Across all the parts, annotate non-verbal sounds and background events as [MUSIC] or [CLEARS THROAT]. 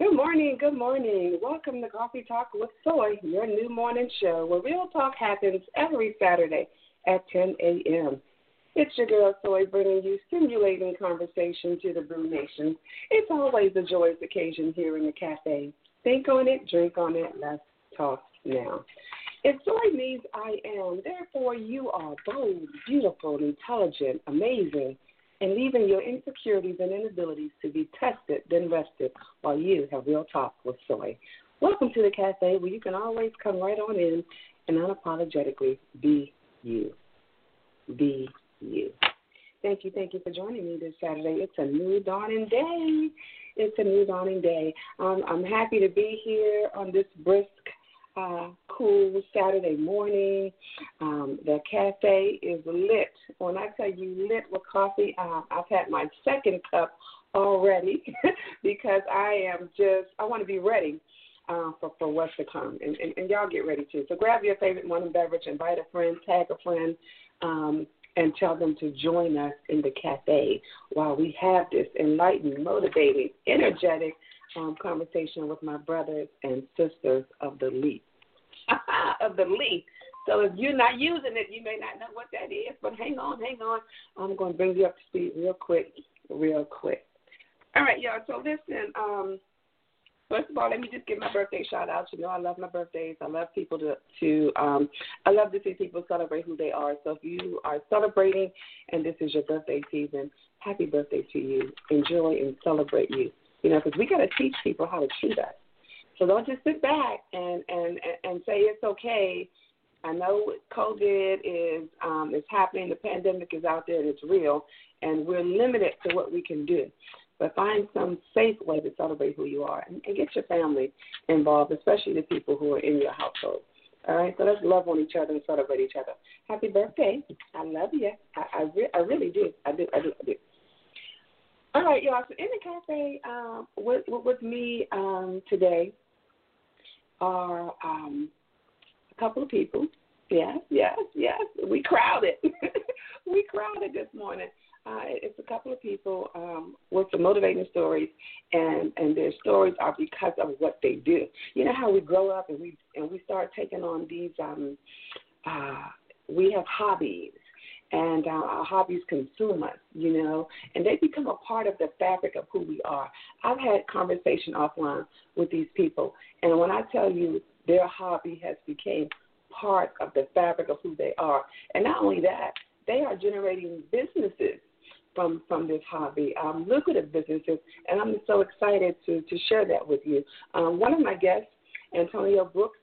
Good morning, good morning. Welcome to Coffee Talk with Soy, your new morning show where real talk happens every Saturday at 10 a.m. It's your girl Soy bringing you stimulating conversation to the Brew Nation. It's always a joyous occasion here in the cafe. Think on it, drink on it, let's talk now. If soy means I am, therefore you are bold, beautiful, intelligent, amazing and leaving your insecurities and inabilities to be tested, then rested while you have real talk with Soy. Welcome to the cafe where you can always come right on in and unapologetically be you. Be you. Thank you, thank you for joining me this Saturday. It's a new dawning day. It's a new dawning day. Um, I'm happy to be here on this brisk uh, cool Saturday morning. Um, the cafe is lit. When I tell you lit with coffee, uh, I've had my second cup already [LAUGHS] because I am just, I want to be ready. Uh, for, for what's to come. And, and, and y'all get ready too. So grab your favorite morning beverage, invite a friend, tag a friend, um, and tell them to join us in the cafe while we have this enlightened, motivating, energetic um, conversation with my brothers and sisters of the leaf. [LAUGHS] of the leaf. So if you're not using it, you may not know what that is. But hang on, hang on. I'm going to bring you up to speed real quick, real quick. All right, y'all. So listen. Um, first of all, let me just give my birthday shout out. You know, I love my birthdays. I love people to to. Um, I love to see people celebrate who they are. So if you are celebrating and this is your birthday season, happy birthday to you. Enjoy and celebrate you. You know, because we got to teach people how to treat us. So don't just sit back and and and say it's okay. I know COVID is um, is happening. The pandemic is out there and it's real, and we're limited to what we can do. But find some safe way to celebrate who you are and, and get your family involved, especially the people who are in your household. All right, so let's love on each other and celebrate each other. Happy birthday! I love you. I I, re- I really do. I do. I do. I do. All right, y'all. So in the cafe um, with, with me um, today are um, a couple of people. Yes, yes, yes. We crowded. [LAUGHS] we crowded this morning. Uh, it's a couple of people um, with some motivating stories, and and their stories are because of what they do. You know how we grow up and we and we start taking on these. Um, uh, we have hobbies, and uh, our hobbies consume us, you know, and they become a part of the fabric of who we are. I've had conversation offline with these people, and when I tell you their hobby has become part of the fabric of who they are, and not only that, they are generating businesses from from this hobby, um, lucrative businesses, and I'm so excited to to share that with you. Um, one of my guests, Antonio Brooks,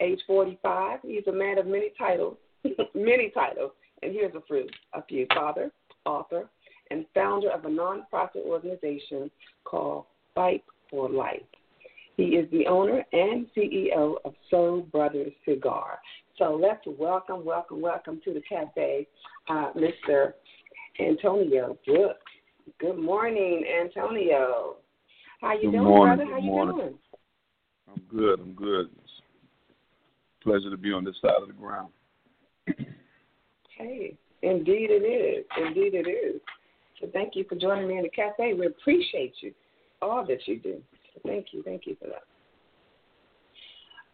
age 45, he's a man of many titles, [LAUGHS] many titles. And here's a few, a few father, author, and founder of a nonprofit organization called Fight for Life. He is the owner and CEO of Soul Brothers Cigar. So let's welcome, welcome, welcome to the cafe, uh, Mr. Antonio Brooks. Good morning, Antonio. How you good doing, morning, brother? How you morning. doing? I'm good. I'm good. It's a pleasure to be on this side of the ground. Hey, indeed it is. Indeed it is. So thank you for joining me in the cafe. We appreciate you, all that you do. So thank you. Thank you for that.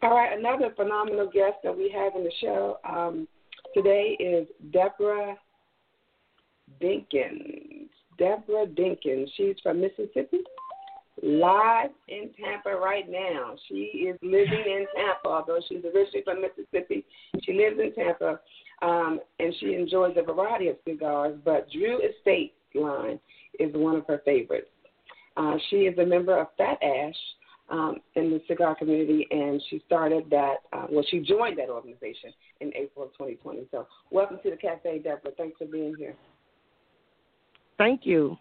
All right, another phenomenal guest that we have in the show um, today is Deborah Dinkins. Deborah Dinkins. She's from Mississippi, live in Tampa right now. She is living in Tampa, although she's originally from Mississippi. She lives in Tampa, um, and she enjoys a variety of cigars, but Drew Estate line is one of her favorites. Uh, she is a member of Phat Ash um, in the cigar community, and she started that. Uh, well, she joined that organization in April of 2020. So, welcome to the cafe, Deborah. Thanks for being here. Thank you.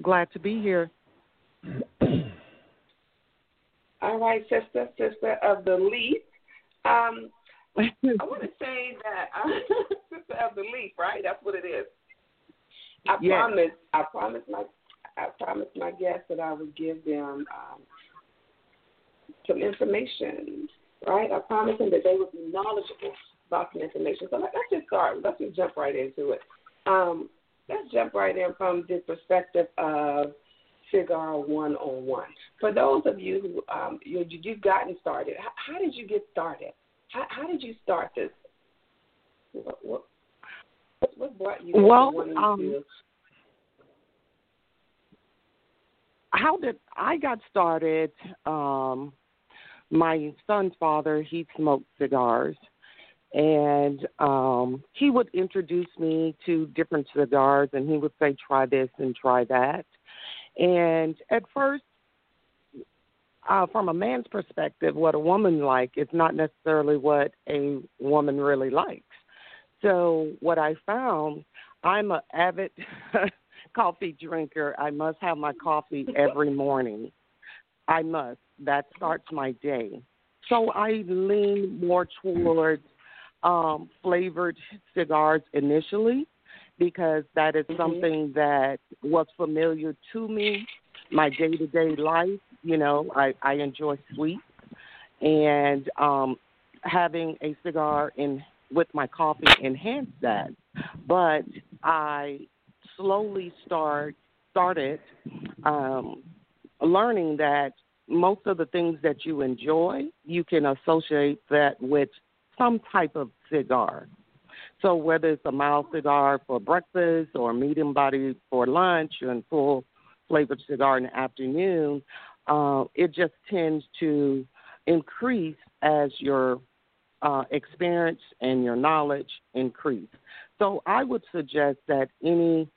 Glad to be here. All right, sister, sister of the leaf. Um, I want to [LAUGHS] say that uh, [LAUGHS] sister of the leaf, right? That's what it is. I yes. promise. I promised my. I promised my guests that I would give them um, some information, right? I promised them that they would be knowledgeable about some information. So let's just start. Let's just jump right into it. Um, let's jump right in from the perspective of cigar one on one. For those of you who um, you, you've gotten started, how, how did you get started? How, how did you start this? What, what, what brought you well, wanting um, to? How did I got started? Um, my son's father, he smoked cigars, and um, he would introduce me to different cigars, and he would say, "Try this and try that." And at first, uh, from a man's perspective, what a woman like is not necessarily what a woman really likes. So what I found, I'm an avid [LAUGHS] coffee drinker. I must have my coffee every morning. I must. That starts my day. So I lean more towards um, flavored cigars initially because that is mm-hmm. something that was familiar to me, my day to day life. You know, I, I enjoy sweets and um, having a cigar in with my coffee enhanced that. But I slowly start started um, learning that most of the things that you enjoy, you can associate that with some type of cigar. So whether it's a mild cigar for breakfast or medium body for lunch and full flavored cigar in the afternoon, uh, it just tends to increase as your uh, experience and your knowledge increase. So I would suggest that any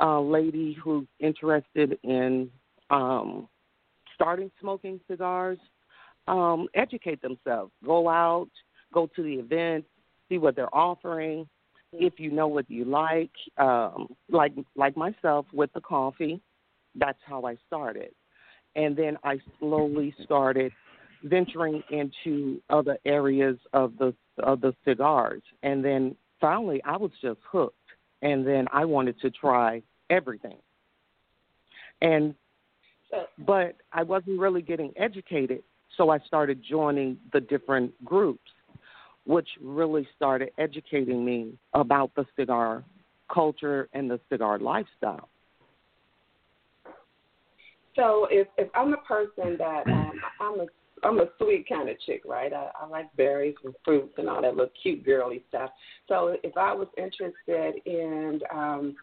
uh, lady who's interested in um, starting smoking cigars um, educate themselves. Go out, go to the events, see what they're offering. If you know what you like, um, like like myself with the coffee, that's how I started, and then I slowly [LAUGHS] started venturing into other areas of the of the cigars, and then finally I was just hooked, and then I wanted to try everything, and but I wasn't really getting educated, so I started joining the different groups, which really started educating me about the cigar culture and the cigar lifestyle. So if if I'm a person that um, I'm a I'm a sweet kind of chick, right? I, I like berries and fruits and all that little cute girly stuff. So if I was interested in um,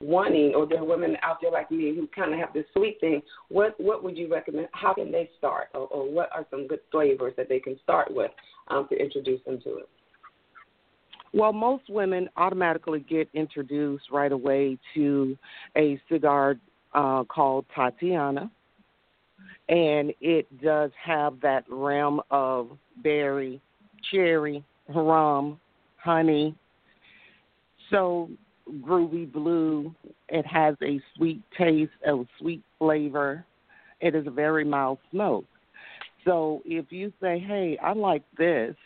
wanting, or there are women out there like me who kind of have this sweet thing, what what would you recommend? How can they start, or, or what are some good flavors that they can start with um, to introduce them to it? Well, most women automatically get introduced right away to a cigar uh, called Tatiana and it does have that realm of berry, cherry, rum, honey. So groovy blue. It has a sweet taste, a sweet flavor. It is a very mild smoke. So if you say, "Hey, I like this,"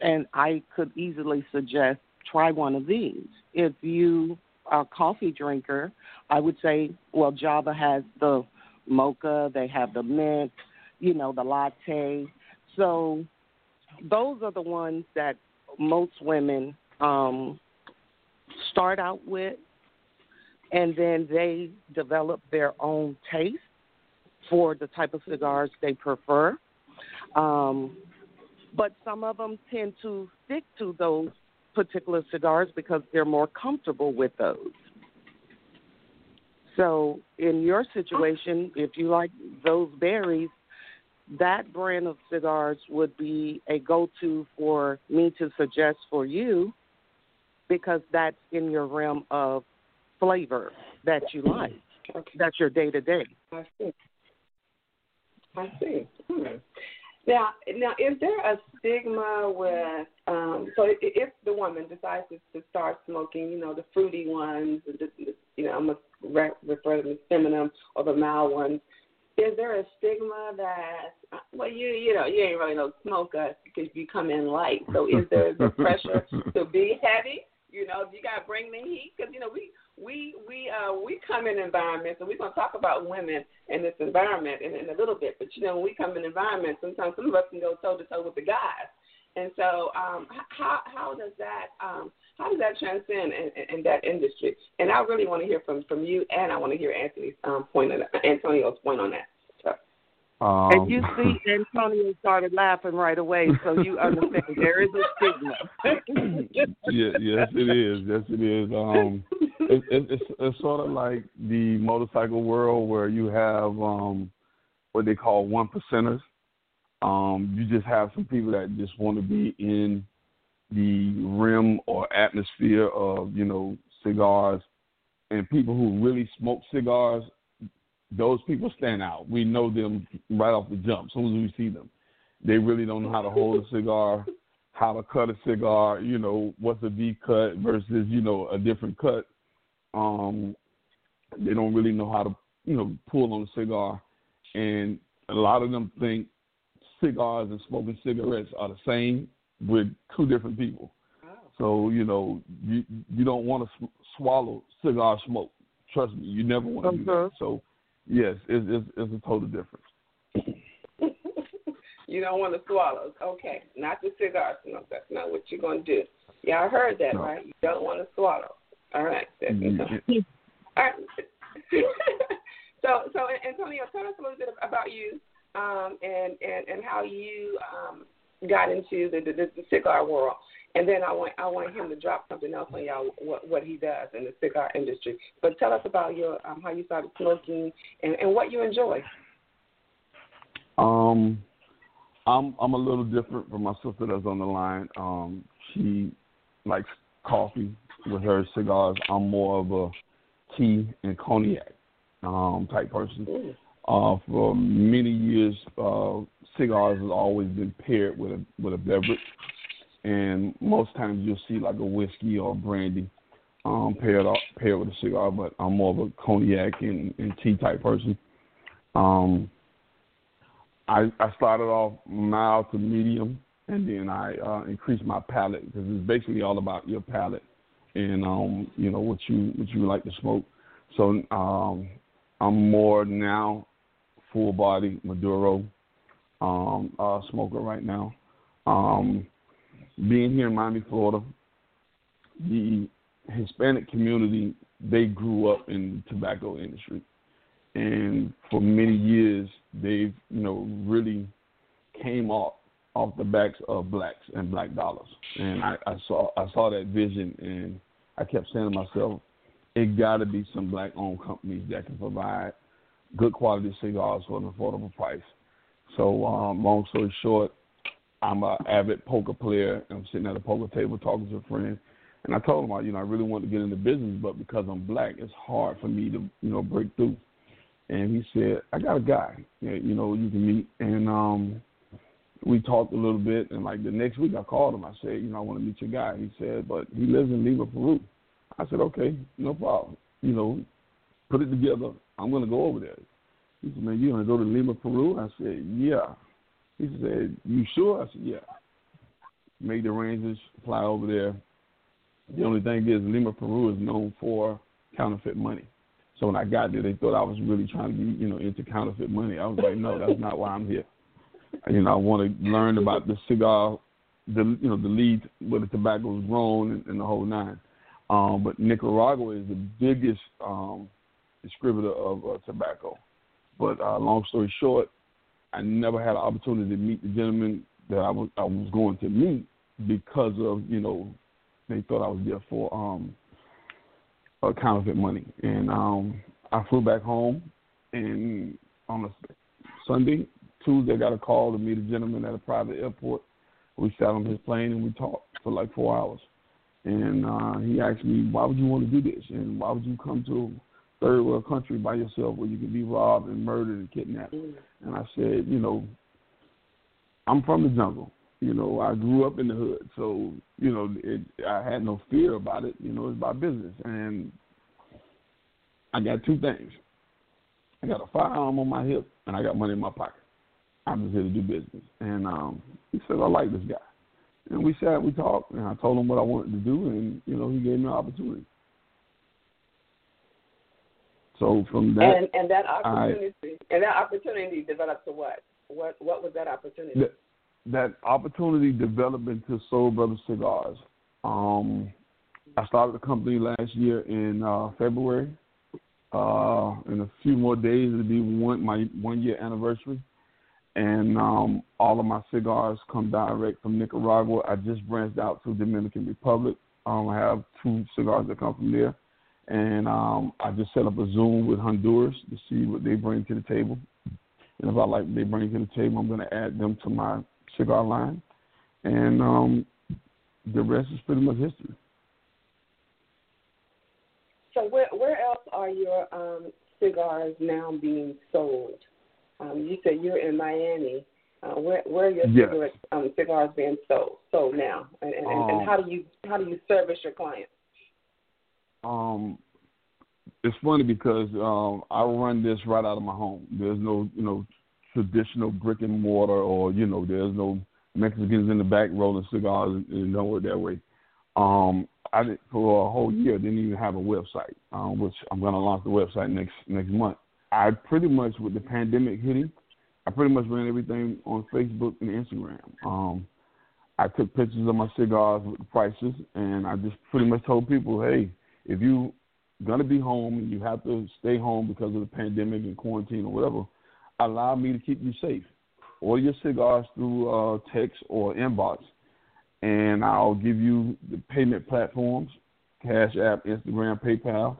and I could easily suggest try one of these. If you are a coffee drinker, I would say, well, Java has the mocha, they have the mint, you know, the latte. So those are the ones that most women um, start out with, and then they develop their own taste for the type of cigars they prefer. Um, but some of them tend to stick to those particular cigars because they're more comfortable with those. So, in your situation, if you like those berries, that brand of cigars would be a go to for me to suggest for you because that's in your realm of flavor that you like. Okay. That's your day to day. I see. I see. Hmm. Now, now, is there a stigma with um, so if the woman decides to, to start smoking, you know, the fruity ones, the, the, you know, I'm gonna re- refer to them as feminine or the mild ones. Is there a stigma that well, you you know, you ain't really no smoker because you come in light. So is there the pressure [LAUGHS] to be heavy You know, you got to bring the heat because you know we we we uh we come in environments and we're gonna talk about women in this environment in, in a little bit. But you know, when we come in environments, sometimes some of us can go toe to toe with the guys. And so, um, how how does that um, how does that transcend in, in, in that industry? And I really want to hear from from you, and I want to hear Anthony's um, point on that, Antonio's point on that. Um, and you see, Antonio started laughing right away, so you understand there is a stigma. [LAUGHS] yeah, yes, it is. Yes, it is. Um, it, it, it's it's sort of like the motorcycle world where you have um, what they call one percenters. Um, you just have some people that just want to be in the rim or atmosphere of you know cigars, and people who really smoke cigars those people stand out. We know them right off the jump. As soon as we see them, they really don't know how to hold a cigar, how to cut a cigar. You know what's a V cut versus you know a different cut. Um, they don't really know how to you know pull on a cigar, and a lot of them think cigars and smoking cigarettes are the same with two different people. So you know you you don't want to sw- swallow cigar smoke. Trust me, you never want to do that. Mhm. So Yes, it's, it's, it's a total difference. [LAUGHS] you don't want to swallow. Okay, not the cigar smoke. That's not what you're going to do. Yeah, I heard that, No. right? You don't want to swallow. All right. Mhm. All right. [LAUGHS] so, so Antonio, tell us a little bit about you um, and, and and how you um, got into the, the the cigar world, and then I want I want him to drop something else on y'all what what he does in the cigar industry. But tell us about your um, how you started smoking and, and what you enjoy. Um, I'm I'm a little different from my sister that's on the line. Um, she likes coffee with her cigars. I'm more of a tea and cognac um, type person. Uh, for many years, uh, cigars has always been paired with a with a beverage, and most times you'll see like a whiskey or brandy um, paired up, paired with a cigar. But I'm more of a cognac and, and tea type person. Um, I I started off mild to medium, and then I uh, increased my palate because it's basically all about your palate and um, you know what you what you like to smoke. So um, I'm more now full body Maduro um, uh, smoker right now. Um, being here in Miami, Florida, the Hispanic community they grew up in the tobacco industry, and for many years they've you know really came off off the backs of blacks and black dollars. And I, I saw I saw that vision, and I kept saying to myself, it got to be some black-owned companies that can provide good quality cigars for an affordable price. So, um, long story short, I'm an avid poker player. I'm sitting at a poker table talking to a friend, and I told him, you know, I really want to get into business, but because I'm black, it's hard for me to, you know, break through. And he said, I got a guy, you know, you can meet. And um, we talked a little bit, and like the next week, I called him. I said, you know, I want to meet your guy. He said, but he lives in Lima, Peru. I said, okay, no problem. You know, put it together. I'm going to go over there. He said, man, you to go to Lima, Peru? I said, yeah. He said, you sure? I said, yeah. Made the arrangements, fly over there. The only thing is, Lima, Peru is known for counterfeit money. So when I got there, they thought I was really trying to be, you know, into counterfeit money. I was like, no, that's not why I'm here. You know, I want to learn about the cigar, the you know, the lead where the tobacco is grown and, and the whole nine. Um, but Nicaragua is the biggest um, distributor of uh, tobacco. But uh, long story short, I never had an opportunity to meet the gentleman that I was I was going to meet because of you know they thought I was there for um, counterfeit money. And um, I flew back home, and on a Sunday, Tuesday, I got a call to meet a gentleman at a private airport. We sat on his plane and we talked for like four hours. And uh, he asked me, why would you want to do this? And why would you come to a third world country by yourself where you could be robbed and murdered and kidnapped? And I said, you know, I'm from the jungle. You know, I grew up in the hood, so you know, it, I had no fear about it. You know, it's my business, and I got two things. I got a firearm on my hip, and I got money in my pocket. I'm just here to do business. And um, he said, I like this guy. and we sat, we talked, and I told him what I wanted to do, and you know, he gave me an opportunity. So from that, and and that opportunity, I, and that opportunity developed to what? What what was that opportunity? That, that opportunity developed into Soul Brothers Cigars. Um, I started the company last year in uh, February. Uh, in a few more days, it'll be one my one year anniversary, and um, all of my cigars come direct from Nicaragua. I just branched out to Dominican Republic. Um, I have two cigars that come from there, and um, I just set up a Zoom with Honduras to see what they bring to the table. And if I like what they bring to the table, I'm going to add them to my cigar line, and um, the rest is pretty much history. So where where else are your um, cigars now being sold? Um, you said you're in Miami. Uh, where where are your yes. cigarettes, um, cigars being sold sold now, and and, um, and how do you how do you service your clients? Um, it's funny because um, I run this right out of my home. There's no you know traditional brick and mortar, or you know there's no Mexicans in the back rolling cigars. and don't work that way. Um, I did, for a whole year didn't even have a website, um, which I'm going to launch the website next next month. I pretty much with the pandemic hitting, I pretty much ran everything on Facebook and Instagram. Um, I took pictures of my cigars with the prices, and I just pretty much told people, hey, if you gonna be home and you have to stay home because of the pandemic and quarantine or whatever, allow me to keep you safe. Order your cigars through uh, text or inbox and I'll give you the payment platforms, Cash App, Instagram, PayPal.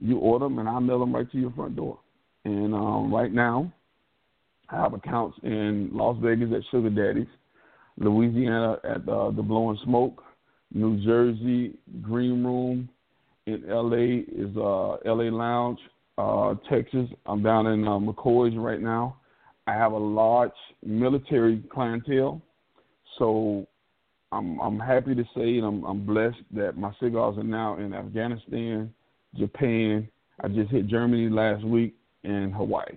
You order them, and I'll mail them right to your front door. And um, right now, I have accounts in Las Vegas at Sugar Daddy's, Louisiana at uh, the Blowing Smoke, New Jersey Green Room, in LA is uh, LA Lounge, uh, Texas. I'm down in uh, McCoy's right now. I have a large military clientele, so I'm I'm happy to say and I'm I'm blessed that my cigars are now in Afghanistan, Japan. I just hit Germany last week and Hawaii.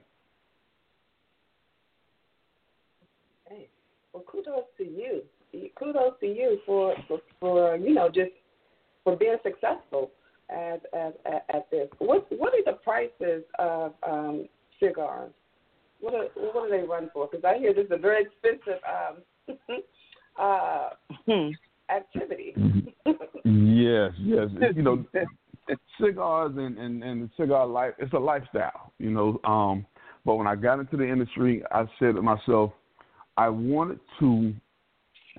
Hey, well, kudos to you. Kudos to you for for, for you know just for being successful at at, at, at this. What what are the prices of um, cigars? What are, what do they run for? Because I hear this is a very expensive um, [LAUGHS] uh, hmm. activity. [LAUGHS] yes, yes. You know, cigars and, and, and cigar life, it's a lifestyle, you know. Um, but when I got into the industry, I said to myself, I wanted to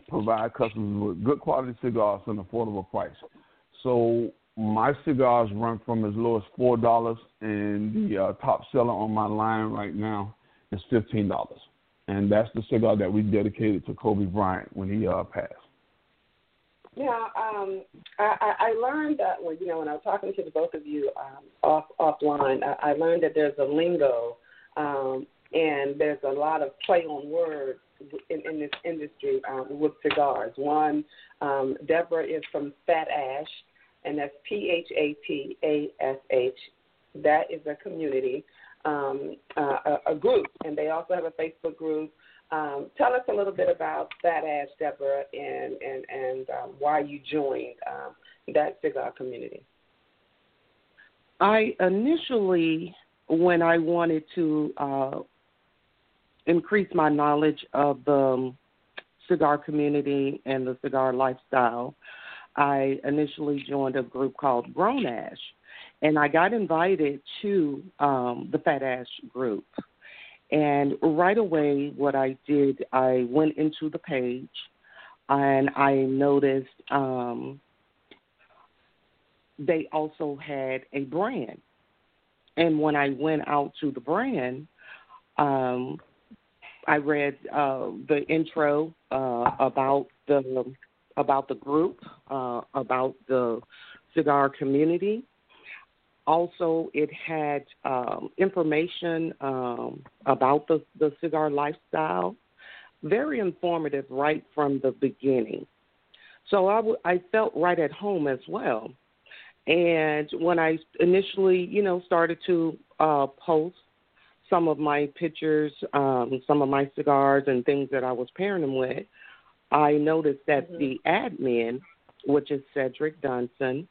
provide customers with good quality cigars at an affordable price. So my cigars run from as low as four dollars, and the uh, top seller on my line right now is fifteen dollars and that's the cigar that we dedicated to Kobe Bryant when he uh, passed. Yeah, um, I, I learned that when you know when I was talking to the both of you um, off offline, I, I learned that there's a lingo um, and there's a lot of play on words in, in this industry um, with cigars. One, um, Deborah is from Phat Ash, and that's P H A T A S H. That is a community um, uh, a, a group, and they also have a Facebook group. Um, tell us a little bit about Phat Ash, Deborah, and and and um, why you joined um, that cigar community. I initially, when I wanted to uh, increase my knowledge of the um, cigar community and the cigar lifestyle, I initially joined a group called Grown Ash and I got invited to um, the Phat Ash group. And right away, what I did, I went into the page and I noticed um, they also had a brand. And when I went out to the brand, um, I read uh, the intro uh, about the about the group, uh, about the cigar community, also, it had um, information um, about the, the cigar lifestyle, very informative right from the beginning. So I, w- I felt right at home as well. And when I initially, you know, started to uh, post some of my pictures, um, some of my cigars and things that I was pairing them with, I noticed that mm-hmm. the admin, which is Cedric Dunson,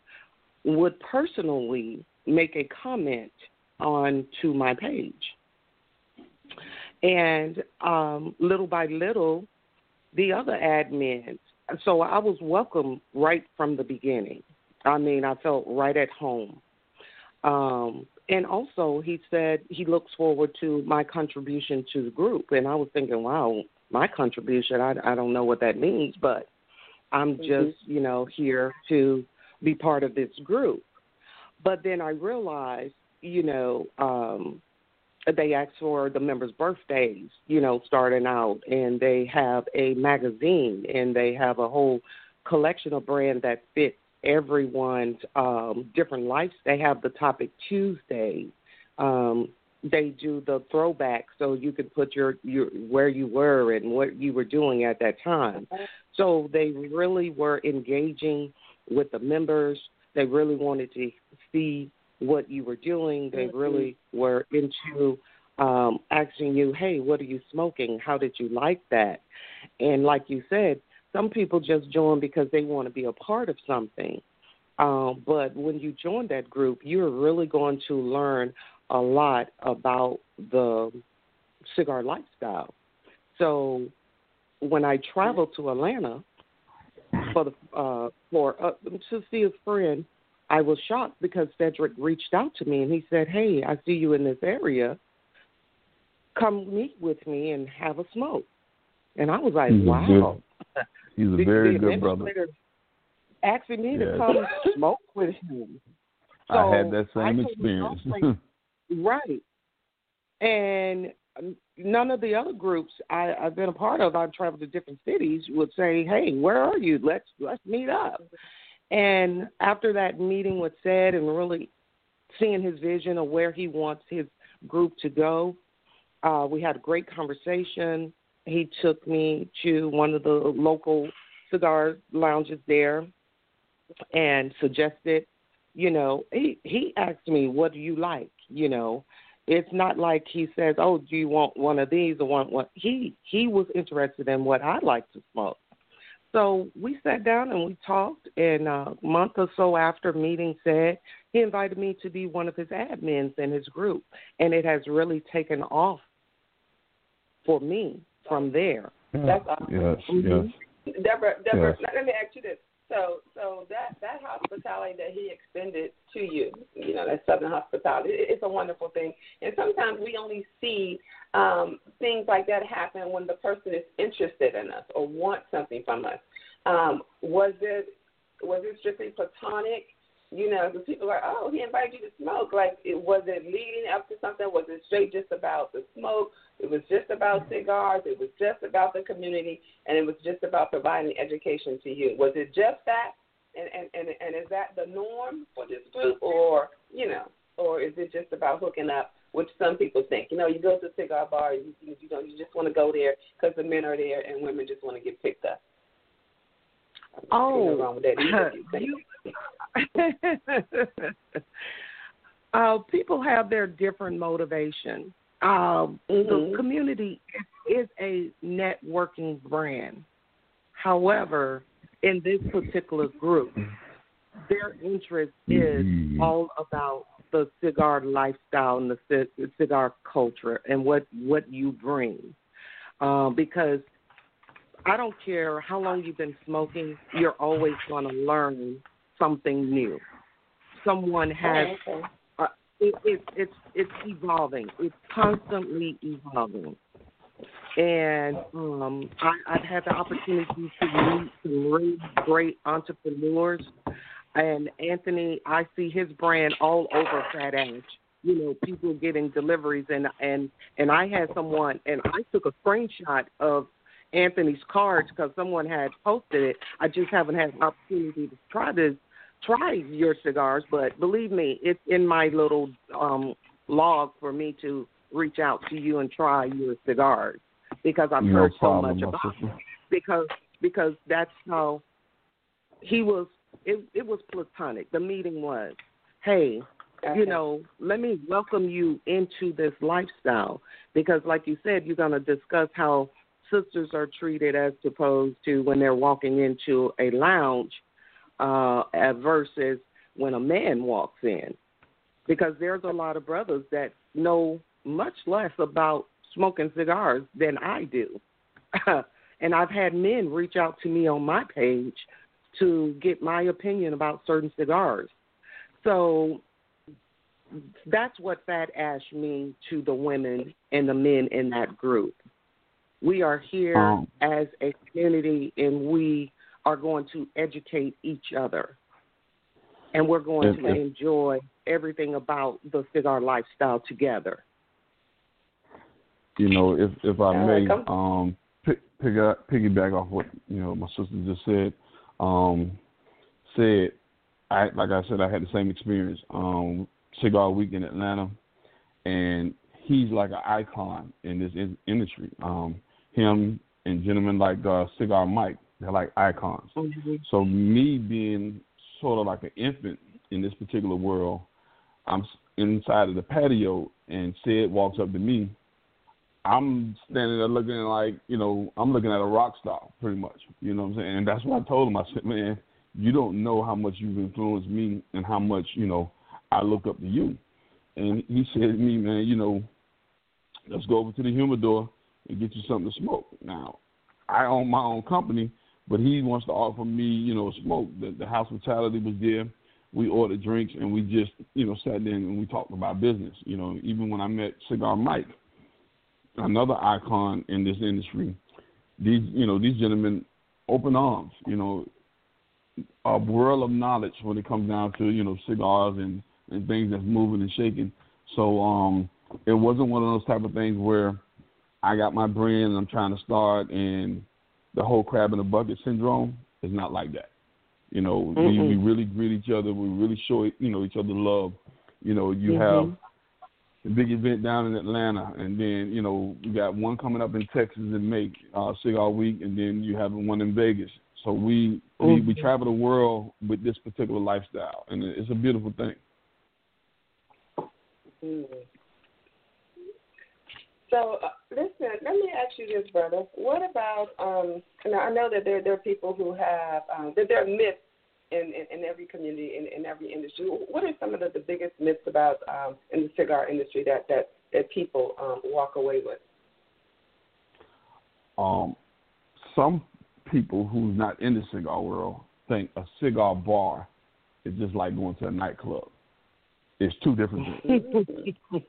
would personally make a comment on to my page. And um, little by little, the other admins. So I was welcome right from the beginning. I mean, I felt right at home. Um, and also, he said he looks forward to my contribution to the group. And I was thinking, wow, my contribution, I, I don't know what that means, but I'm mm-hmm. just, you know, here to be part of this group. But then I realized, you know, um, they ask for the members' birthdays, you know, starting out, and they have a magazine, and they have a whole collection of brand that fits everyone's um, different lives. They have the topic Tuesday. Um, they do the throwback, so you could put your your where you were and what you were doing at that time. So they really were engaging with the members. They really wanted to see what you were doing. They mm-hmm. really were into um, asking you, "Hey, what are you smoking? How did you like that?" And like you said, some people just join because they want to be a part of something. Um, but when you join that group, you're really going to learn a lot about the cigar lifestyle. So when I traveled to Atlanta for the uh, for uh, to see a friend, I was shocked because Cedric reached out to me and he said, "Hey, I see you in this area. Come meet with me and have a smoke." And I was like, "Wow." He's a very good brother. Asking me to come smoke with him. So I had that same experience. [LAUGHS] right. And none of the other groups I, I've been a part of, I've traveled to different cities, would say, "Hey, where are you? Let's let's meet up." And after that meeting was said, and really seeing his vision of where he wants his group to go, uh, we had a great conversation he took me to one of the local cigar lounges there and suggested, you know, he he asked me, "What do you like?" You know, it's not like he says, "Oh, do you want one of these or want what?" He he was interested in what I like to smoke. So we sat down and we talked. And a month or so after meeting said, he invited me to be one of his admins in his group, and it has really taken off for me from there. That's awesome. Yes, mm-hmm. yes. Deborah, Deborah, yes. let me ask you this. So, so that that hospitality that he extended to you, you know, that Southern hospitality, it's a wonderful thing. And sometimes we only see um, things like that happen when the person is interested in us or wants something from us. Um, was it was it strictly platonic? You know, because people are, oh, he invited you to smoke. Like, it was it leading up to something? Was it straight just about the smoke? It was just about mm-hmm. cigars. It was just about the community, and it was just about providing education to you. Was it just that? And and and, and is that the norm for this group, or you know, or is it just about hooking up? Which some people think, you know, you go to a cigar bar, you, you know, you just want to go there because the men are there and women just want to get picked up. Oh, wrong with that you, [LAUGHS] uh, people have their different motivation. Um, mm-hmm. The community is a networking brand. However, in this particular group, their interest is mm-hmm. all about the cigar lifestyle and the cigar culture and what what you bring. Um, because I don't care how long you've been smoking, you're always going to learn something new. Someone has. Uh, it, it, it's it's evolving. It's constantly evolving. And um, I, I've had the opportunity to meet some really great entrepreneurs. And Anthony, I see his brand all over Phat Ash you know people getting deliveries and and and I had someone and I took a screenshot of Anthony's cards because someone had posted it. I just haven't had an opportunity to try this, try your cigars, but believe me, it's in my little um, log for me to reach out to you and try your cigars because I've no heard problem, so much about it. Because because that's how he was. It it was platonic. The meeting was, hey, you know, let me welcome you into this lifestyle because, like you said, you're going to discuss how sisters are treated as opposed to when they're walking into a lounge uh, versus when a man walks in. Because there's a lot of brothers that know much less about smoking cigars than I do. [LAUGHS] and I've had men reach out to me on my page to get my opinion about certain cigars. So that's what Phat Ash means to the women and the men in that group. We are here um, as a community and we are going to educate each other. And we're going if, to if, enjoy everything about the cigar lifestyle together. You know, if if I may, um, pick, pick up, piggyback off what you know my sister just said. Um, said, I like I said, I had the same experience. Um, Cigar Week in Atlanta, and he's like an icon in this in- industry. Um, him and gentlemen like uh, Cigar Mike, they're like icons. Mm-hmm. So me being sort of like an infant in this particular world, I'm inside of the patio, and Ced walks up to me. I'm standing there looking like, you know, I'm looking at a rock star pretty much. You know what I'm saying? And that's what I told him. I said, man, you don't know how much you've influenced me and how much, you know, I look up to you. And he said to me, man, you know, let's go over to the humidor and get you something to smoke. Now, I own my own company, but he wants to offer me, you know, smoke. The, the hospitality was there. We ordered drinks and we just, you know, sat there and we talked about business. You know, even when I met Cigar Mike, another icon in this industry, these, you know, these gentlemen open arms. You know, a world of knowledge when it comes down to, you know, cigars and and things that's moving and shaking. So um, it wasn't one of those type of things where I got my brand and I'm trying to start and the whole crab in the bucket syndrome is not like that. You know, we, we really greet each other. We really show you know each other love. You know, you mm-hmm. have a big event down in Atlanta, and then you know you got one coming up in Texas in May, uh, Cigar Week, and then you have one in Vegas. So we, mm-hmm. we we travel the world with this particular lifestyle, and it's a beautiful thing. Mm. So uh, listen, let me ask you this, brother. What about um? Now I know that there there are people who have um, that there are myths in, in, in every community in, in every industry. What are some of the, the biggest myths about um in the cigar industry that that that people um walk away with? Um, some people who's not in the cigar world think a cigar bar is just like going to a nightclub. It's two different things. [LAUGHS]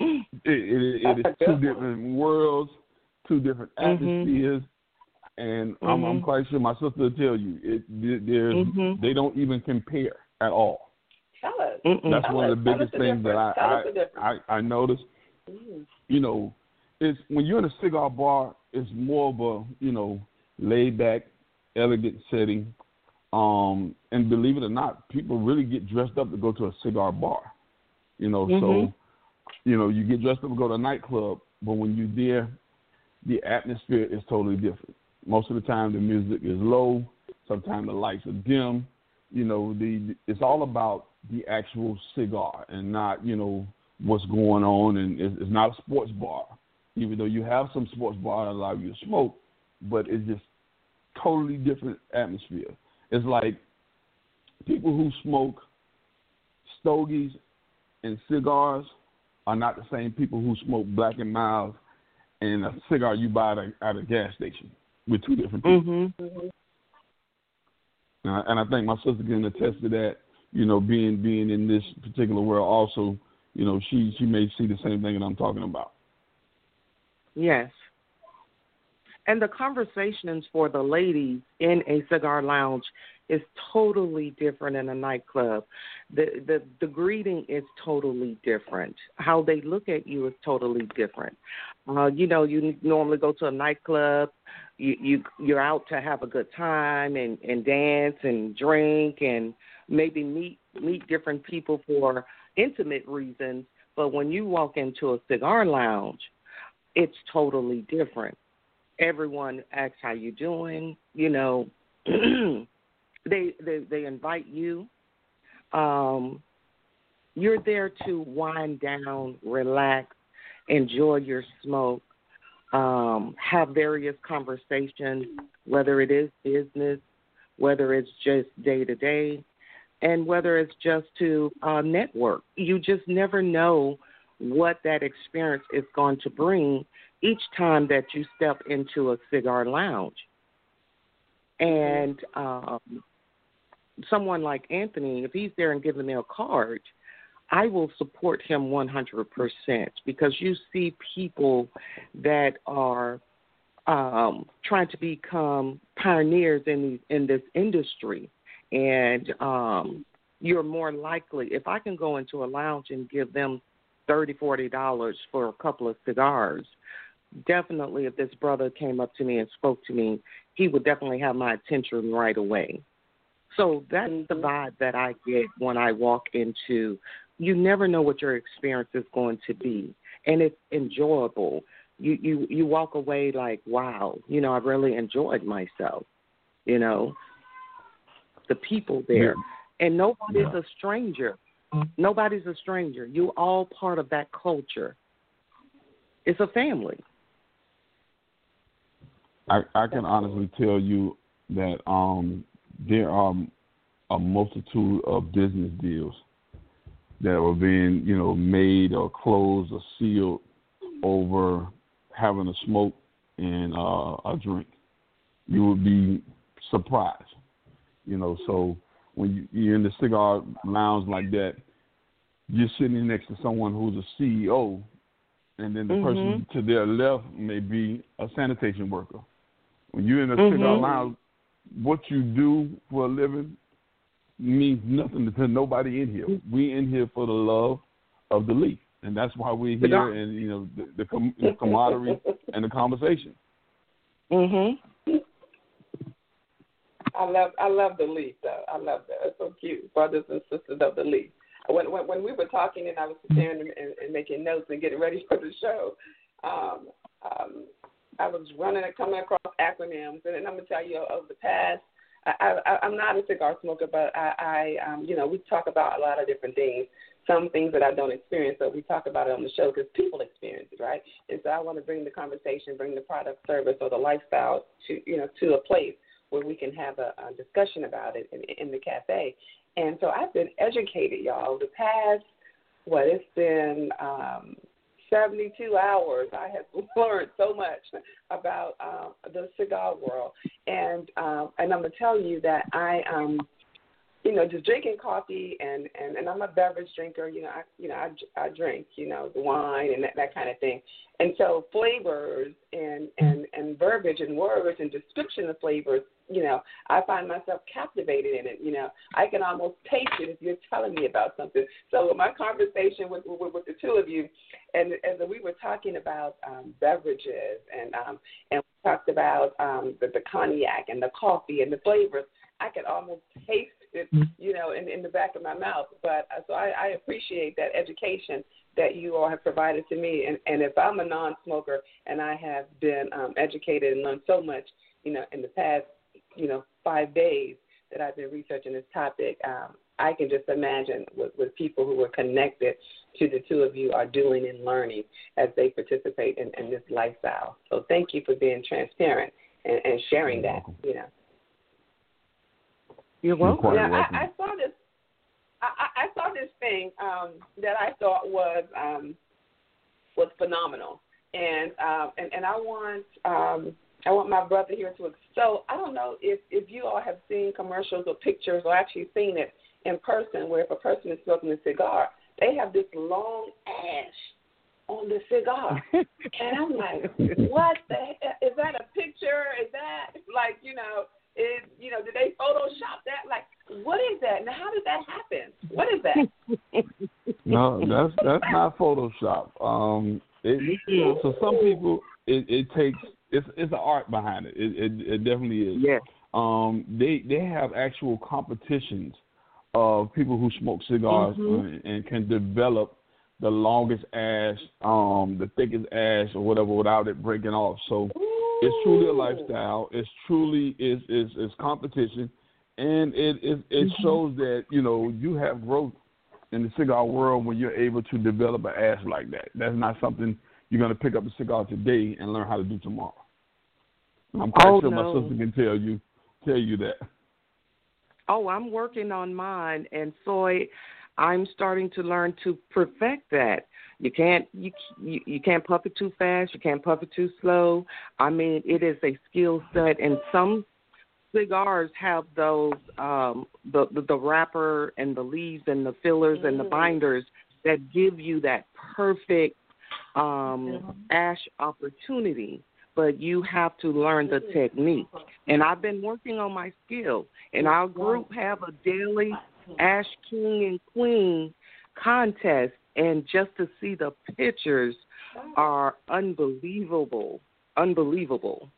it, it, it is two different worlds, two different mm-hmm. atmospheres, mm-hmm. and mm-hmm. I'm, I'm mm-hmm. quite sure my sister will tell you it. There's mm-hmm. they don't even compare at all. Tell us. That's Tell one us. of the biggest the things that I I, I I noticed. Mm-hmm. You know, it's when you're in a cigar bar, it's more of a you know laid back, elegant setting. Um, and believe it or not, people really get dressed up to go to a cigar bar. You know, mm-hmm. so you know, you get dressed up and go to a nightclub, but when you're there, the atmosphere is totally different. Most of the time, the music is low. Sometimes the lights are dim. You know, the it's all about the actual cigar and not you know what's going on. And it's, it's not a sports bar, even though you have some sports bar that allow you to smoke, but it's just totally different atmosphere. It's like people who smoke stogies and cigars are not the same people who smoke Black and Milds and a cigar you buy at a, at a gas station. with two different people. Mm-hmm. Uh, and I think my sister can attest to that. You know, being being in this particular world, also, you know, she she may see the same thing that I'm talking about. Yes. And the conversations for the ladies in a cigar lounge is totally different in a nightclub. The the the greeting is totally different. How they look at you is totally different. Uh, you know, you normally go to a nightclub, you you you're out to have a good time and and dance and drink and maybe meet meet different people for intimate reasons. But when you walk into a cigar lounge, it's totally different everyone asks how you doing. You know, [CLEARS THROAT] they they they invite you. Um, you're there to wind down, relax, enjoy your smoke. um, have various conversations, whether it is business, whether it's just day to day, and whether it's just to uh, network. You just never know what that experience is going to bring each time that you step into a cigar lounge. And um, someone like Anthony, if he's there and giving me a card, I will support him 100% because you see people that are um, trying to become pioneers in in this industry, and um, you're more likely if I can go into a lounge and give them thirty, forty dollars for a couple of cigars. Definitely, if this brother came up to me and spoke to me, he would definitely have my attention right away. So that's the mm-hmm. vibe that I get when I walk into. You never know what your experience is going to be, and it's enjoyable. You you you walk away like, wow, you know, I really enjoyed myself. You know, the people there, yeah. and nobody's yeah. a stranger. Nobody's a stranger. You all part of that culture. It's a family. I, I can honestly tell you that um, there are a multitude of business deals that are being, you know, made or closed or sealed over having a smoke and uh, a drink. You would be surprised, you know. So when you, you're in the cigar lounge like that, you're sitting next to someone who's a CEO, and then the mm-hmm. person to their left may be a sanitation worker. When you're in a mm-hmm. lounge, what you do for a living means nothing to nobody in here. We in here for the love of the leaf, and that's why we're here. And you know the, the, com- the camaraderie [LAUGHS] and the conversation. Mhm. I love I love the leaf though. I love that. It's so cute, brothers and sisters of the leaf. When when, when we were talking and I was preparing and, and, and making notes and getting ready [LAUGHS] for the show, um, um, I was running and coming across acronyms, and, and I'm gonna tell you of the past. I, I, I'm not a cigar smoker, but I, I, um, you know, we talk about a lot of different things. Some things that I don't experience, so we talk about it on the show because people experience it, right? And so I want to bring the conversation, bring the product, service, or the lifestyle to, you know, to a place where we can have a, a discussion about it in, in the cafe. And so I've been educated, y'all. The past, what it's been um, 72 hours, I have [LAUGHS] learned so much about uh, the cigar world, and uh, and I'm gonna tell you that I um, you know, just drinking coffee and and and I'm a beverage drinker. You know, I you know I I drink you know the wine and that that kind of thing. And so flavors and and and verbiage and words and description of flavors. You know, I find myself captivated in it. You know, I can almost taste it if you're telling me about something. So my conversation with with, with the two of you, and as we were talking about um, beverages and um, and we talked about um, the, the cognac and the coffee and the flavors, I could almost taste it, mm-hmm. you know, in, in the back of my mouth. But uh, so I, I appreciate that education that you all have provided to me. And, and if I'm a non-smoker and I have been um, educated and learned so much, you know, in the past, you know, five days that I've been researching this topic, um, I can just imagine what, what people who are connected to the two of you are doing and learning as they participate in, in this lifestyle. So thank you for being transparent and, and sharing that, you know. You're welcome. Yeah, I, I saw this. I, I saw this thing um, that I thought was um, was phenomenal, and um, and and I want um, I want my brother here to. So I don't know if if you all have seen commercials or pictures or actually seen it in person, where if a person is smoking a cigar, they have this long ash on the cigar, [LAUGHS] and I'm like, what the? Is that a picture? Is that like you know? Is you know, did they Photoshop that? Like, what is that? Now, how did that happen? What is that? [LAUGHS] no, that's that's not Photoshop. Um, it, [LAUGHS] so some people, it, it takes it's it's an art behind it. It it, it definitely is. Yeah. Um, they they have actual competitions of people who smoke cigars mm-hmm. and, and can develop the longest ash, um, the thickest ash, or whatever, without it breaking off. So it's truly a lifestyle. It's truly is is is competition, and it it, it mm-hmm. shows that you know you have growth in the cigar world when you're able to develop an ass like that. That's not something you're going to pick up a cigar today and learn how to do tomorrow. I'm quite oh, sure no. my sister can tell you tell you that. Oh, I'm working on mine, and so I'm starting to learn to perfect that. You can't you you, you can't puff it too fast. You can't puff it too slow. I mean, it is a skill set, and some cigars have those um the, the the wrapper and the leaves and the fillers mm. and the mm. binders that give you that perfect um ash opportunity but you have to learn the technique and i've been working on my skill and our group have a daily ash king and queen contest and just to see the pictures are unbelievable unbelievable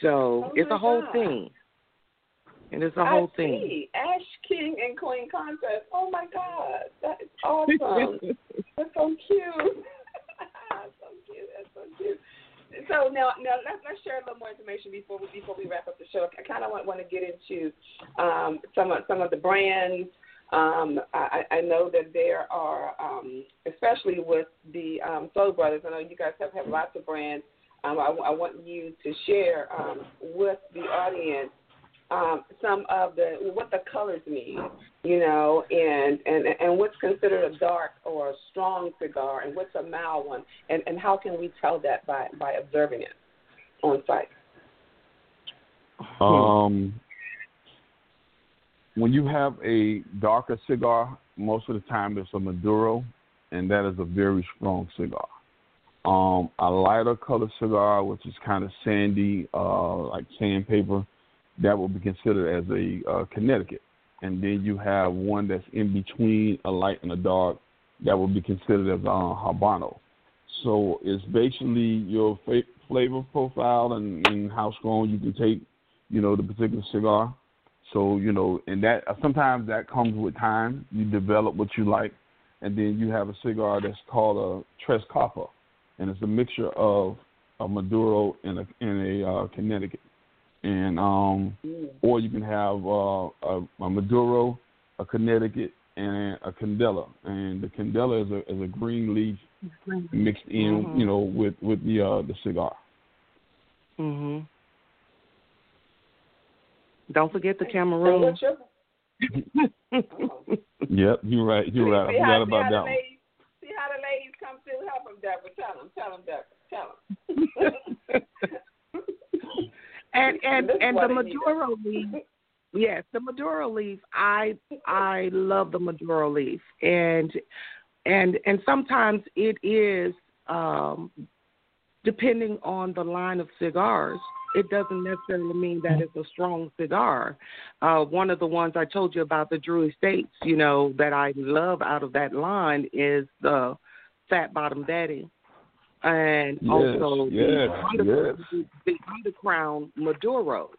so oh it's a whole God. thing. And it's a whole I thing. See. Ash King and Queen contest. Oh my God, that is [LAUGHS] awesome. That's so cute. [LAUGHS] so cute. That's so cute. So now, now let's let's share a little more information before we before we wrap up the show. I kind of want want to get into um, some of some of the brands. Um, I, I know that there are, um, especially with the um, Soul Brothers. I know you guys have have lots of brands um, I, I, want you to share um, with the audience um, some of the what the colors mean, you know, and, and and what's considered a dark or a strong cigar, and what's a mild one, and, and how can we tell that by by observing it on site? Um, when you have a darker cigar, most of the time it's a Maduro, and that is a very strong cigar. Um, a lighter color cigar, which is kind of sandy, uh, like sandpaper, that will be considered as a uh, Connecticut. And then you have one that's in between a light and a dark, that will be considered as a uh, Habano. So it's basically your flavor profile and, and how strong you can take, you know, the particular cigar. So you know, and that sometimes that comes with time. You develop what you like, and then you have a cigar that's called a Tres Capa and it's a mixture of a Maduro and a, and a uh, Connecticut, and um, or you can have uh, a, a Maduro, a Connecticut, and a Candela, and the Candela is a is a green leaf mixed in, mm-hmm. you know, with with the uh, the cigar. Mhm. Don't forget the Cameroon. [LAUGHS] yep, you're right. You're right. I forgot about that one how the ladies come through. Help them, Deborah. Tell them. Tell them, Deborah. Tell them. [LAUGHS] [LAUGHS] and and and the Maduro leaf. Yes, the Maduro leaf. I I love the Maduro leaf, and and and sometimes it is um, depending on the line of cigars it doesn't necessarily mean that it's a strong cigar. Uh, one of the ones I told you about, the Drew Estates, you know, that I love out of that line is the Fat Bottom Betty. And yes, also yes, the, yes. the, Undercrown Maduro.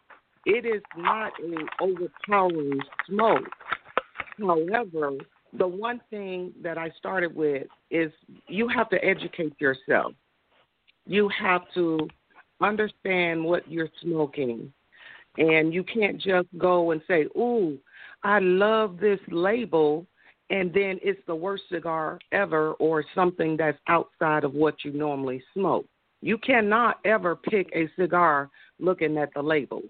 It is not an overpowering smoke. However, the one thing that I started with is you have to educate yourself. You have to understand what you're smoking. And you can't just go and say, Ooh, I love this label, and then it's the worst cigar ever or something that's outside of what you normally smoke. You cannot ever pick a cigar looking at the label,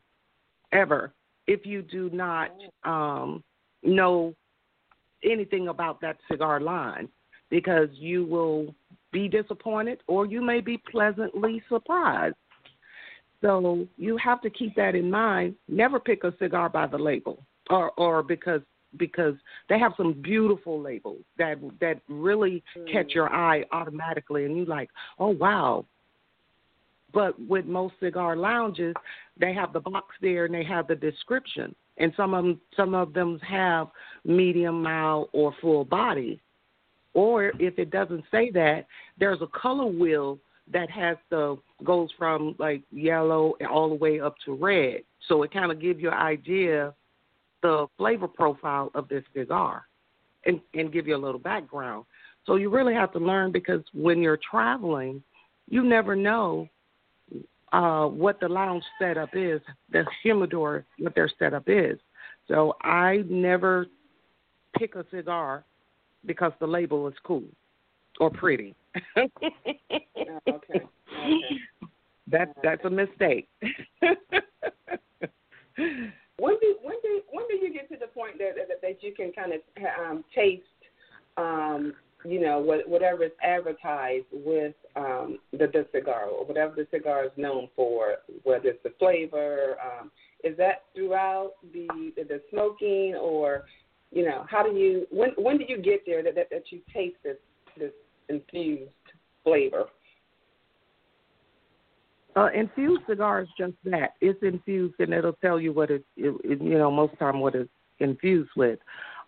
ever, if you do not um, know anything about that cigar line, because you will be disappointed or you may be pleasantly surprised. So you have to keep that in mind. Never pick a cigar by the label, or or because because they have some beautiful labels that that really mm. catch your eye automatically, and you like, oh wow. But with most cigar lounges, they have the box there and they have the description, and some of them some of them have medium, mild, or full body. Or if it doesn't say that, there's a color wheel that has the goes from like yellow all the way up to red. So it kind of gives you an idea the flavor profile of this cigar and, and give you a little background. So you really have to learn because when you're traveling, you never know uh, what the lounge setup is, the humidor, what their setup is. So I never pick a cigar because the label is cool. or pretty. oh, okay. okay. [LAUGHS] That that's a mistake. [LAUGHS] when do when do when do you get to the point that that, that you can kind of um, taste, um, you know, what, whatever is advertised with um, the the cigar or whatever the cigar is known for, whether it's the flavor. Um, is that throughout the the smoking or you know how do you when when do you get there that that, that you taste this this infused flavor uh, infused cigar is just that. It's infused, and it'll tell you what it, it, it you know, most time what it's infused with.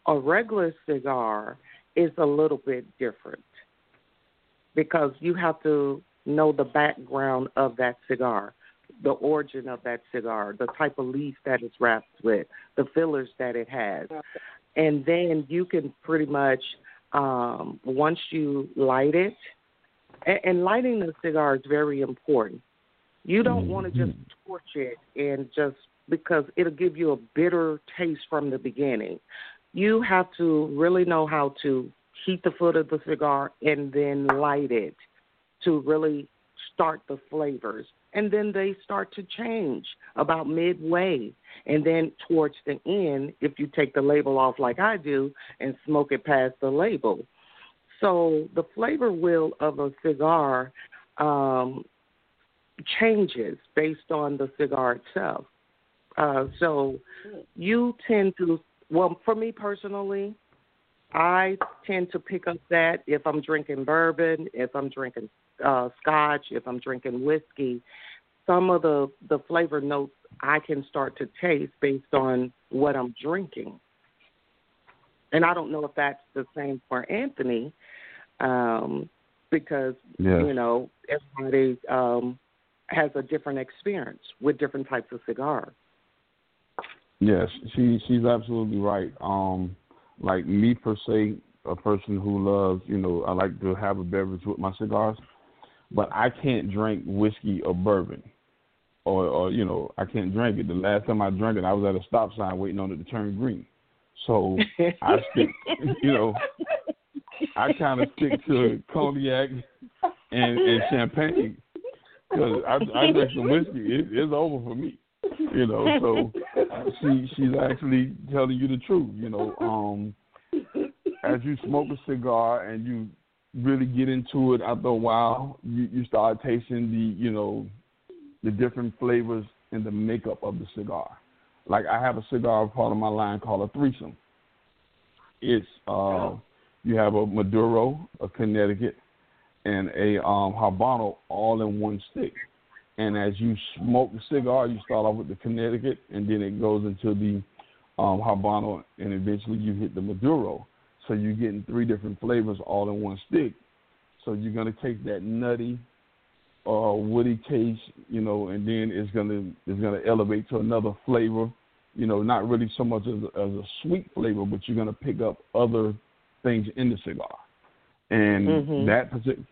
A regular cigar is a little bit different because you have to know the background of that cigar, the origin of that cigar, the type of leaf that it's wrapped with, the fillers that it has, and then you can pretty much um, once you light it, and, and lighting the cigar is very important you don't mm-hmm. want to just torch it and just because it'll give you a bitter taste from the beginning. You have to really know how to heat the foot of the cigar and then light it to really start the flavors. And then they start to change about midway. And then towards the end, if you take the label off like I do and smoke it past the label. So the flavor wheel of a cigar um, changes based on the cigar itself. Uh, so you tend to, well, for me personally, I tend to pick up that if I'm drinking bourbon, if I'm drinking uh, scotch, if I'm drinking whiskey, some of the, the flavor notes I can start to taste based on what I'm drinking. And I don't know if that's the same for Anthony, um, because yes. you know everybody um, has a different experience with different types of cigars. Yes, she she's absolutely right. Um, like me per se, a person who loves, you know, I like to have a beverage with my cigars, but I can't drink whiskey or bourbon, or or you know, I can't drink it. The last time I drank it, I was at a stop sign waiting on it to turn green. So I stick, [LAUGHS] you know, I kind of stick to [LAUGHS] cognac and, and champagne because I, I [LAUGHS] drink some whiskey. It, it's over for me. You know, so she she's actually telling you the truth. You know, um, as you smoke a cigar and you really get into it after a while, you you start tasting the you know the different flavors and the makeup of the cigar. Like I have a cigar part of my line called a threesome. It's uh, you have a Maduro, a Connecticut, and a um, Habano all in one stick. And as you smoke the cigar, you start off with the Connecticut, and then it goes into the um, Habano, and eventually you hit the Maduro. So you're getting three different flavors all in one stick. So you're gonna take that nutty, uh, woody taste, you know, and then it's gonna it's gonna elevate to another flavor. You know, not really so much as a, as a sweet flavor, but you're gonna pick up other things in the cigar and mm-hmm. that particular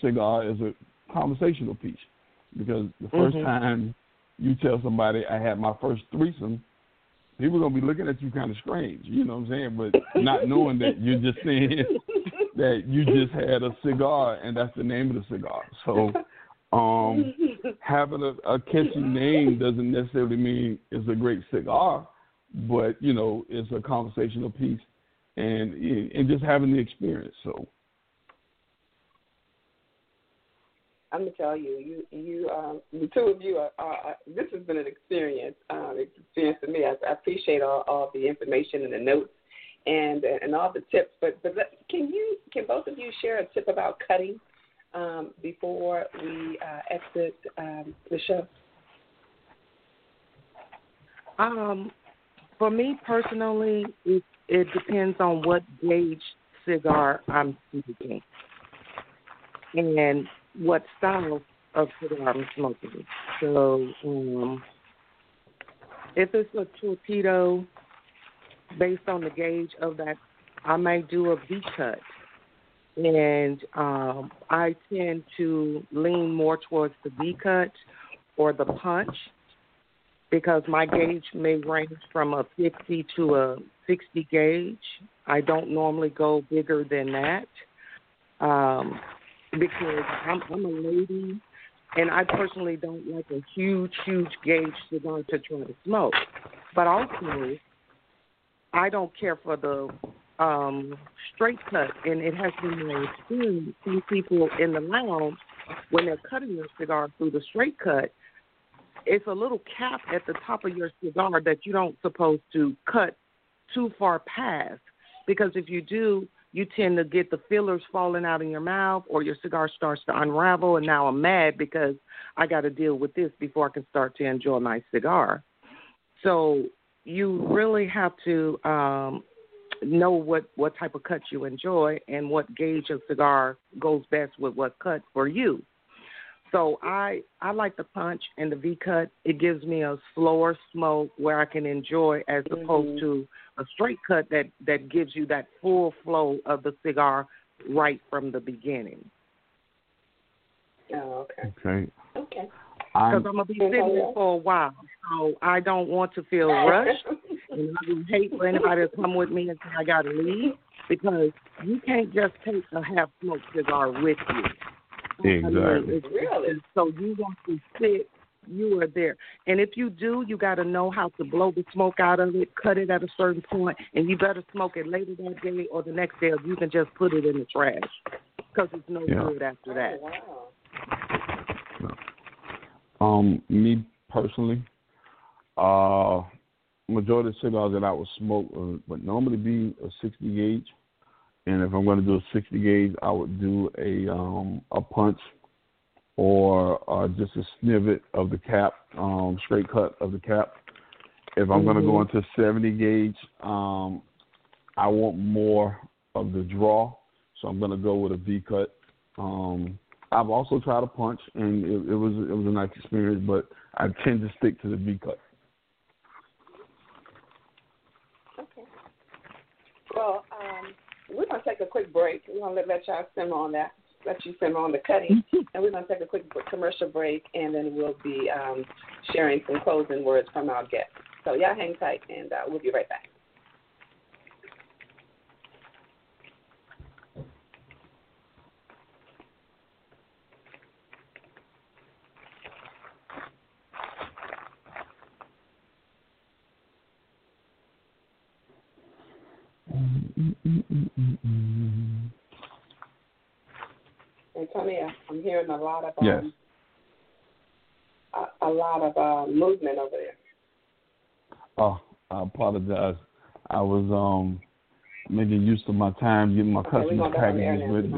cigar is a conversational piece because the 1st mm-hmm. time you tell somebody I had my first threesome, people are gonna be looking at you kind of strange, you know what I'm saying? But not knowing that you're just saying [LAUGHS] that you just had a cigar and that's the name of the cigar. So um, having a, a catchy name doesn't necessarily mean it's a great cigar, but you know it's a conversational piece and and just having the experience. So I'm gonna tell you, you, you, um, the two of you are, are. This has been an experience, um, experience for me. I, I appreciate all, all the information and the notes and and all the tips. But but can you, can both of you share a tip about cutting um, before we uh, exit um, the show? Um, for me personally, it, it depends on what gauge cigar I'm smoking. And what style of cigar I'm smoking. So um, if it's a torpedo, based on the gauge of that, I might do a V cut. And um, I tend to lean more towards the V cut or the punch because my gauge may range from a 50 to a 60 gauge. I don't normally go bigger than that. um, because I'm, I'm a lady, and I personally don't like a huge, huge gauge cigar to try to smoke. But also, I don't care for the um, straight cut, and it has been my experience. Some people in the lounge, when they're cutting their cigar through the straight cut, it's a little cap at the top of your cigar that you don't supposed to cut too far past because if you do, you tend to get the fillers falling out in your mouth or your cigar starts to unravel and now I'm mad because I got to deal with this before I can start to enjoy my cigar. So you really have to um know what what type of cut you enjoy and what gauge of cigar goes best with what cut for you. So I I like the punch and the V cut. It gives me a slower smoke where I can enjoy as mm-hmm. opposed to a straight cut that that gives you that full flow of the cigar right from the beginning. Oh, okay. Okay. Okay. Because I'm gonna be sitting there for a while, so I don't want to feel rushed, [LAUGHS] and I would hate for anybody to come with me and say I gotta leave because you can't just take a half smoked cigar with you. Exactly. it's really? So you want to sit, you are there. And if you do, you got to know how to blow the smoke out of it, cut it at a certain point, and you better smoke it later that day or the next day, or you can just put it in the trash because it's no yeah. good after that. Oh, wow. Um, me personally, uh, majority of cigars that I would smoke would normally be a 60 gauge and if I'm going to do a 60 gauge, I would do a um, a punch or uh, just a snippet of the cap, um, straight cut of the cap. If I'm mm-hmm. going to go into 70 gauge, um, I want more of the draw, so I'm going to go with a V cut. Um, I've also tried a punch, and it, it was it was a nice experience, but I tend to stick to the V cut. Okay. Well, um, we're going to take a quick break. We're going to let, let y'all simmer on that, let you simmer on the cutting. and we're going to take a quick commercial break, and then we'll be um, sharing some closing words from our guests. So y'all hang tight, and uh, we'll be right back. Antonia, I'm hearing a lot of um, yes. a, a lot of uh, movement over there. Oh, I apologize. I was um making use of my time getting my okay, customers packages ready.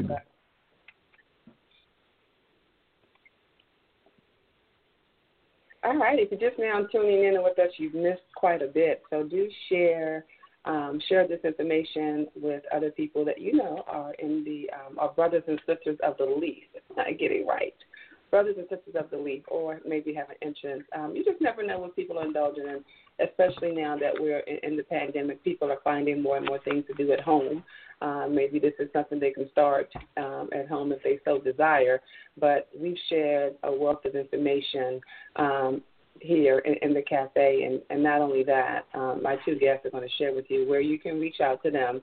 All right, if you're just now tuning in with us, you've missed quite a bit. So do share um, share this information with other people that you know are in the um, are brothers and sisters of the leaf. Not getting right. Brothers and sisters of the leaf, or maybe have an interest. Um, you just never know what people are indulging in, especially now that we're in, in the pandemic. People are finding more and more things to do at home. Um, maybe this is something they can start um, at home if they so desire. But we've shared a wealth of information um, here in, in the cafe. And, and not only that, um, my two guests are going to share with you where you can reach out to them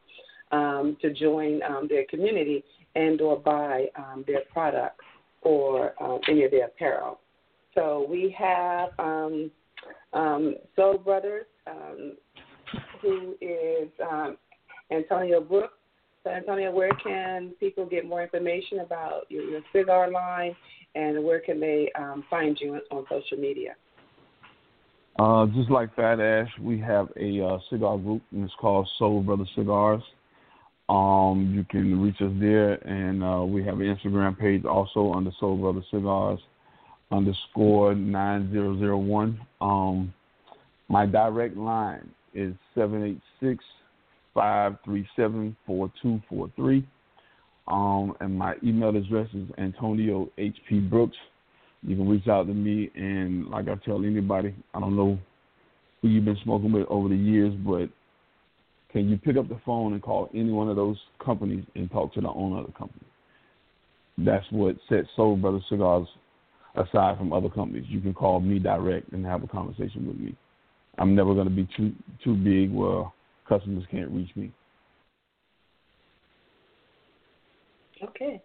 um, to join um, their community and or buy um, their products or um, any of their apparel. So we have um, um, Soul Brothers, um, who is um, Antonio Brooks. So, Antonio, where can people get more information about your, your cigar line, and where can they um, find you on, on social media? Uh, just like Phat Ash, we have a uh, cigar group, and it's called Soul Brother Cigars. Um, you can reach us there, and uh, we have an Instagram page also under Soul Brother Cigars underscore nine zero zero one. Um, my direct line is seven eight six five three seven four two four three. Um, and my email address is Antonio H P Brooks you can reach out to me, and like I tell anybody, I don't know who you've been smoking with over the years, but can you pick up the phone and call any one of those companies and talk to the owner of the company? That's what sets Soul Brother Cigars aside from other companies. You can call me direct and have a conversation with me. I'm never going to be too too big where customers can't reach me. Okay.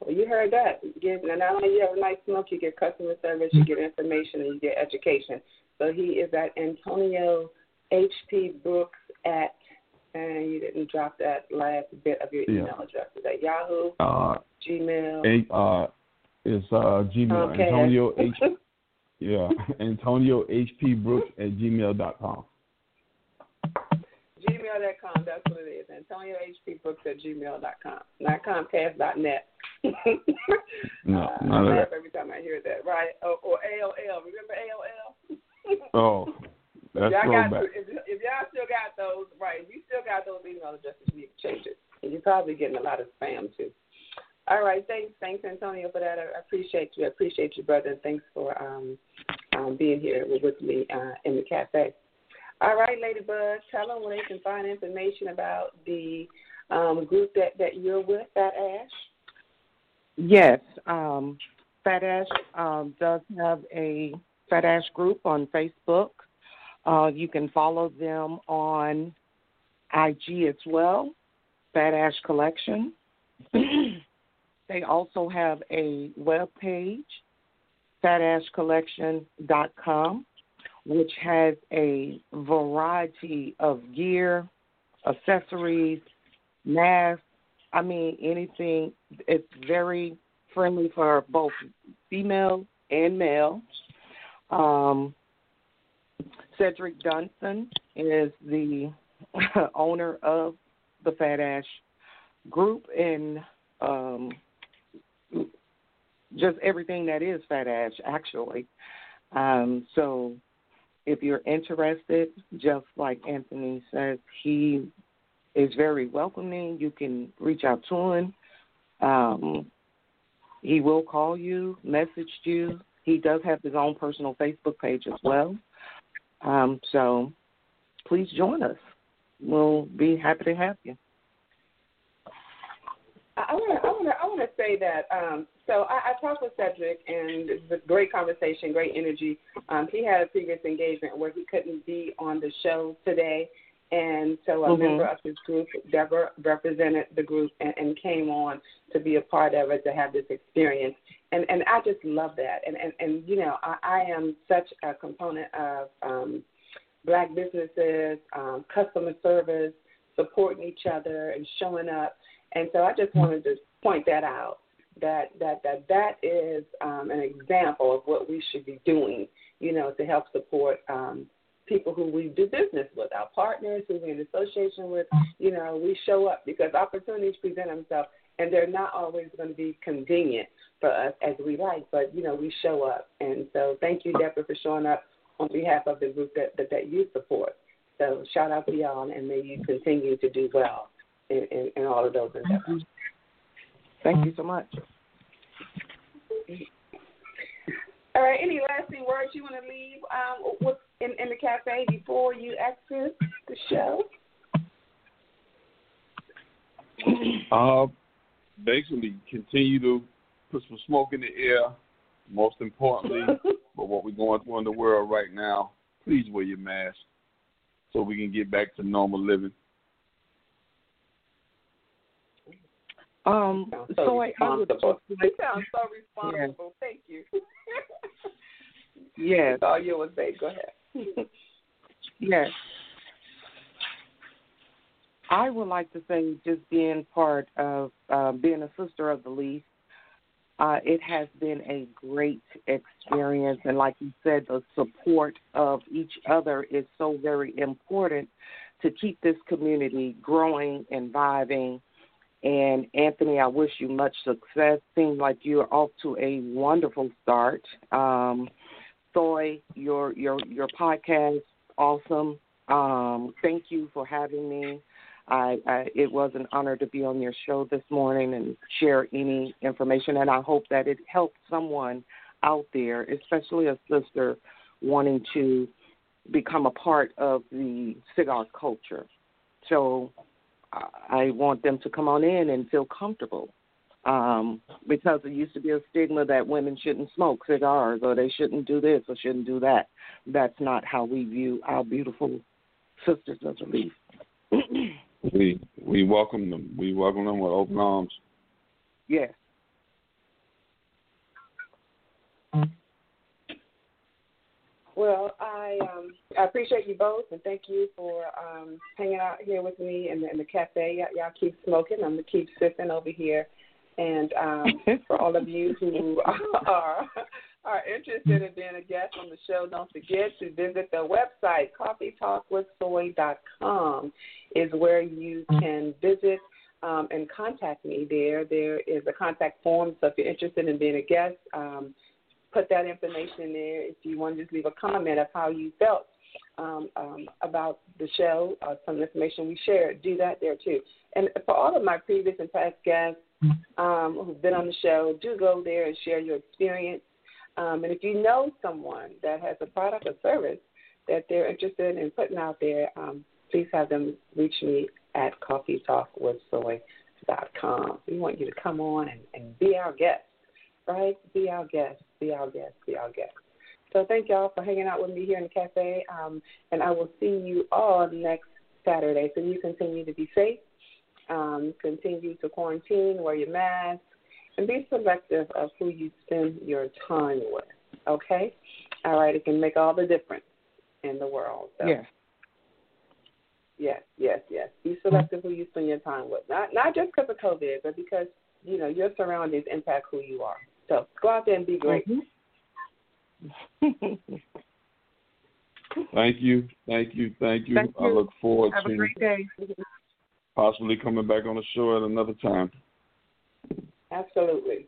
Well, you heard that. Give, now, not only you have a nice smoke, you get customer service, you get information, and you get education. So he is at Antonio H.P. Brooks at, and you didn't drop that last bit of your email Yeah. address. Is that Yahoo, Uh, Gmail? A, uh, it's uh, Gmail. Okay. Antonio [LAUGHS] H. Yeah, [LAUGHS] Antonio HP Brooks at gmail dot com. Gmail.com, that's what it is. Antonio H.P. Brooks at gmail.com. Not Comcast.net. No, uh, I laugh every time I hear that, right? Or, or AOL. Remember AOL? Oh, [LAUGHS] that's y'all got, throwback. if, if y'all still got those, right, if you still got those email addresses, you need to change it. And you're probably getting a lot of spam, too. All right, thanks, thanks, Antonio, for that. I appreciate you. I appreciate you, brother, thanks for um, um, being here with me uh, in the cafe. All right, Ladybug, tell them where they can find information about the um, group that, that you're with, Phat Ash. Yes, um, Phat Ash um, does have a Phat Ash group on Facebook. Uh, you can follow them on IG as well, Phat Ash Collection. [CLEARS THROAT] they also have a web page, phatashcollection.com, which has a variety of gear, accessories, masks. I mean, anything. It's very friendly for both female and male. Um, Cedric Dunson is the [LAUGHS] owner of the Phat Ash group and um, just everything that is Phat Ash, actually. Um, so if you're interested, just like Anthony says, he is very welcoming. You can reach out to him. Um, he will call you, message you. He does have his own personal Facebook page as well. Um, so please join us. We'll be happy to have you. I want to I want to I want to say that. Um, so I, I talked with Cedric, and it was a great conversation, great energy. Um, he had a previous engagement where he couldn't be on the show today, and so a Mhm. member of his group, Deborah, represented the group and, and came on to be a part of it to have this experience. And and I just love that. And and and you know I, I am such a component of um, black businesses, um, customer service, supporting each other and showing up. And so I just wanted to point that out that that that that is um, an example of what we should be doing, you know, to help support um, people who we do business with, our partners who we're in association with. You know, we show up because opportunities present themselves, and they're not always going to be convenient for us as we like. But you know, we show up, and so thank you, Deborah, for showing up on behalf of the group that that, that you support. So shout out to y'all, and may you continue to do well in, in, in all of those endeavors. Thank you so much. All right. Any lasting words you want to leave um, with, in, in the cafe before you exit the show? Uh, basically, continue to put some smoke in the air. Most importantly, [LAUGHS] but what we're going through in the world right now, please wear your mask so we can get back to normal living. Um, so so I, I would responsible. just You sound so responsible. Thank you. [LAUGHS] yes, That's all you would say. Go ahead. [LAUGHS] yes. I would like to say, just being part of uh, being a sister of the least, uh, it has been a great experience. And like you said, the support of each other is so very important to keep this community growing and vibing. And Anthony, I wish you much success. Seems like you're off to a wonderful start. Um, Soy, your your your podcast, awesome. Um, thank you for having me. I, I it was an honor to be on your show this morning and share any information, and I hope that it helped someone out there, especially a sister wanting to become a part of the cigar culture. So I- I want them to come on in and feel comfortable. Um, because there used to be a stigma that women shouldn't smoke cigars or they shouldn't do this or shouldn't do that. That's not how we view our beautiful sisters of the leaf. We we welcome them. We welcome them with open arms. Yes. Well, I um, I appreciate you both, and thank you for um, hanging out here with me in the, in the cafe. Y- y'all keep smoking. I'm gonna keep sipping over here. And um, [LAUGHS] for all of you who [LAUGHS] are are interested in being a guest on the show, don't forget to visit the website coffeetalkwithsoy.com is where you can visit um, and contact me. There, there is a contact form. So if you're interested in being a guest. Um, put that information in there. If you want to just leave a comment of how you felt um, um, about the show, uh, some information we shared, do that there too. And for all of my previous and past guests um, who've been on the show, do go there and share your experience. Um, and if you know someone that has a product or service that they're interested in putting out there, um, please have them reach me at coffeetalkwithsoy.com. We want you to come on and, and be our guest, right? Be our guest be our guest, be our guest. So thank y'all for hanging out with me here in the cafe, um, and I will see you all next Saturday. So you continue to be safe, um, continue to quarantine, wear your mask, and be selective of who you spend your time with. Okay? All right, it can make all the difference in the world. So. Yes. Yes, yes, yes. Be selective who you spend your time with. Not not just because of COVID, but because you know your surroundings impact who you are. So go out there and be great. Mm-hmm. [LAUGHS] thank you, thank you, thank you. Thank I look forward Have to a great day. Possibly coming back on the show at another time. Absolutely.